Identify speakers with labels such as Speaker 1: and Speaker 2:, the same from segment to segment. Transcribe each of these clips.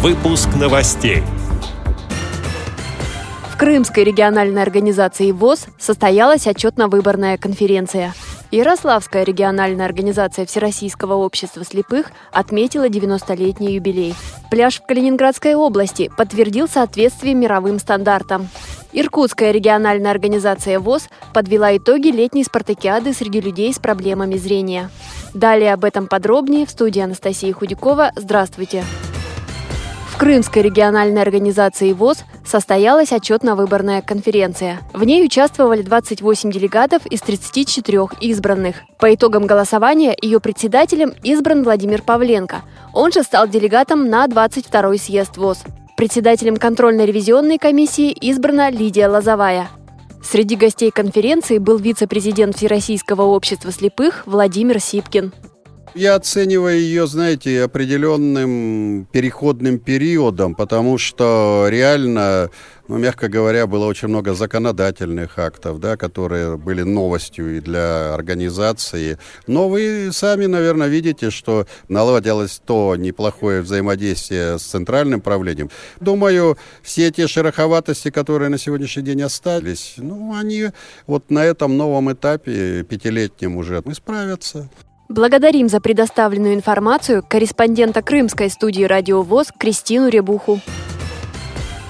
Speaker 1: Выпуск новостей.
Speaker 2: В Крымской региональной организации ВОЗ состоялась отчетно-выборная конференция. Ярославская региональная организация Всероссийского общества слепых отметила 90-летний юбилей. Пляж в Калининградской области подтвердил соответствие мировым стандартам. Иркутская региональная организация ВОЗ подвела итоги летней спартакиады среди людей с проблемами зрения. Далее об этом подробнее в студии Анастасии Худякова. Здравствуйте! В Крымской региональной организации ВОЗ состоялась отчетно-выборная конференция. В ней участвовали 28 делегатов из 34 избранных. По итогам голосования ее председателем избран Владимир Павленко. Он же стал делегатом на 22-й съезд ВОЗ. Председателем контрольно-ревизионной комиссии избрана Лидия Лозовая. Среди гостей конференции был вице-президент Всероссийского общества слепых Владимир Сипкин.
Speaker 3: Я оцениваю ее, знаете, определенным переходным периодом, потому что реально, ну, мягко говоря, было очень много законодательных актов, да, которые были новостью и для организации. Но вы сами, наверное, видите, что наладилось то неплохое взаимодействие с центральным правлением. Думаю, все те шероховатости, которые на сегодняшний день остались, ну, они вот на этом новом этапе, пятилетнем уже, исправятся.
Speaker 2: Благодарим за предоставленную информацию корреспондента Крымской студии «Радио ВОЗ» Кристину Ребуху.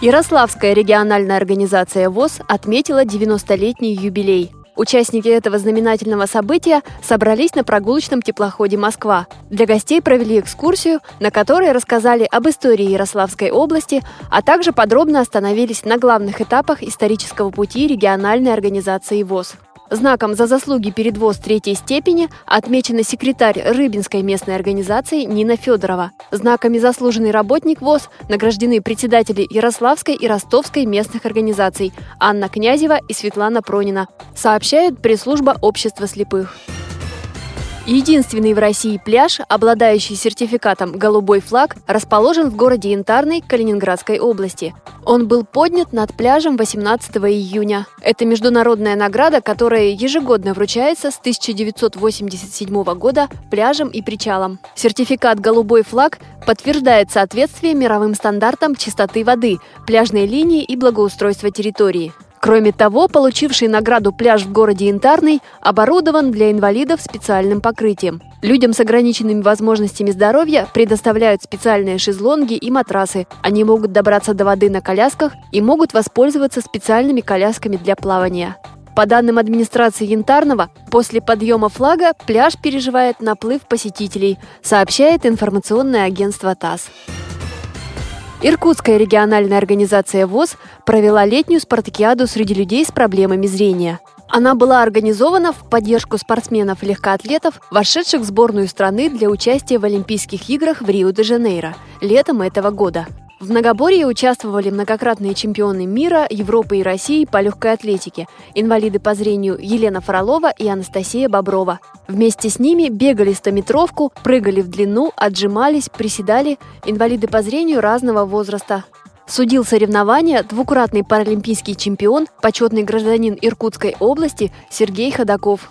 Speaker 2: Ярославская региональная организация ВОЗ отметила 90-летний юбилей. Участники этого знаменательного события собрались на прогулочном теплоходе «Москва». Для гостей провели экскурсию, на которой рассказали об истории Ярославской области, а также подробно остановились на главных этапах исторического пути региональной организации ВОЗ. Знаком за заслуги перед ВОЗ третьей степени отмечена секретарь Рыбинской местной организации Нина Федорова. Знаками заслуженный работник ВОЗ награждены председатели Ярославской и Ростовской местных организаций Анна Князева и Светлана Пронина, сообщает пресс-служба общества слепых. Единственный в России пляж, обладающий сертификатом «Голубой флаг», расположен в городе Янтарной Калининградской области. Он был поднят над пляжем 18 июня. Это международная награда, которая ежегодно вручается с 1987 года пляжам и причалам. Сертификат «Голубой флаг» подтверждает соответствие мировым стандартам чистоты воды, пляжной линии и благоустройства территории. Кроме того, получивший награду пляж в городе Янтарный оборудован для инвалидов специальным покрытием. Людям с ограниченными возможностями здоровья предоставляют специальные шезлонги и матрасы. Они могут добраться до воды на колясках и могут воспользоваться специальными колясками для плавания. По данным администрации Янтарного, после подъема флага пляж переживает наплыв посетителей, сообщает информационное агентство ТАСС. Иркутская региональная организация ВОЗ провела летнюю спартакиаду среди людей с проблемами зрения. Она была организована в поддержку спортсменов-легкоатлетов, вошедших в сборную страны для участия в Олимпийских играх в Рио-де-Жанейро летом этого года. В многоборье участвовали многократные чемпионы мира, Европы и России по легкой атлетике, инвалиды по зрению Елена Фролова и Анастасия Боброва. Вместе с ними бегали стометровку, прыгали в длину, отжимались, приседали инвалиды по зрению разного возраста. Судил соревнования двукратный паралимпийский чемпион, почетный гражданин Иркутской области Сергей Ходаков.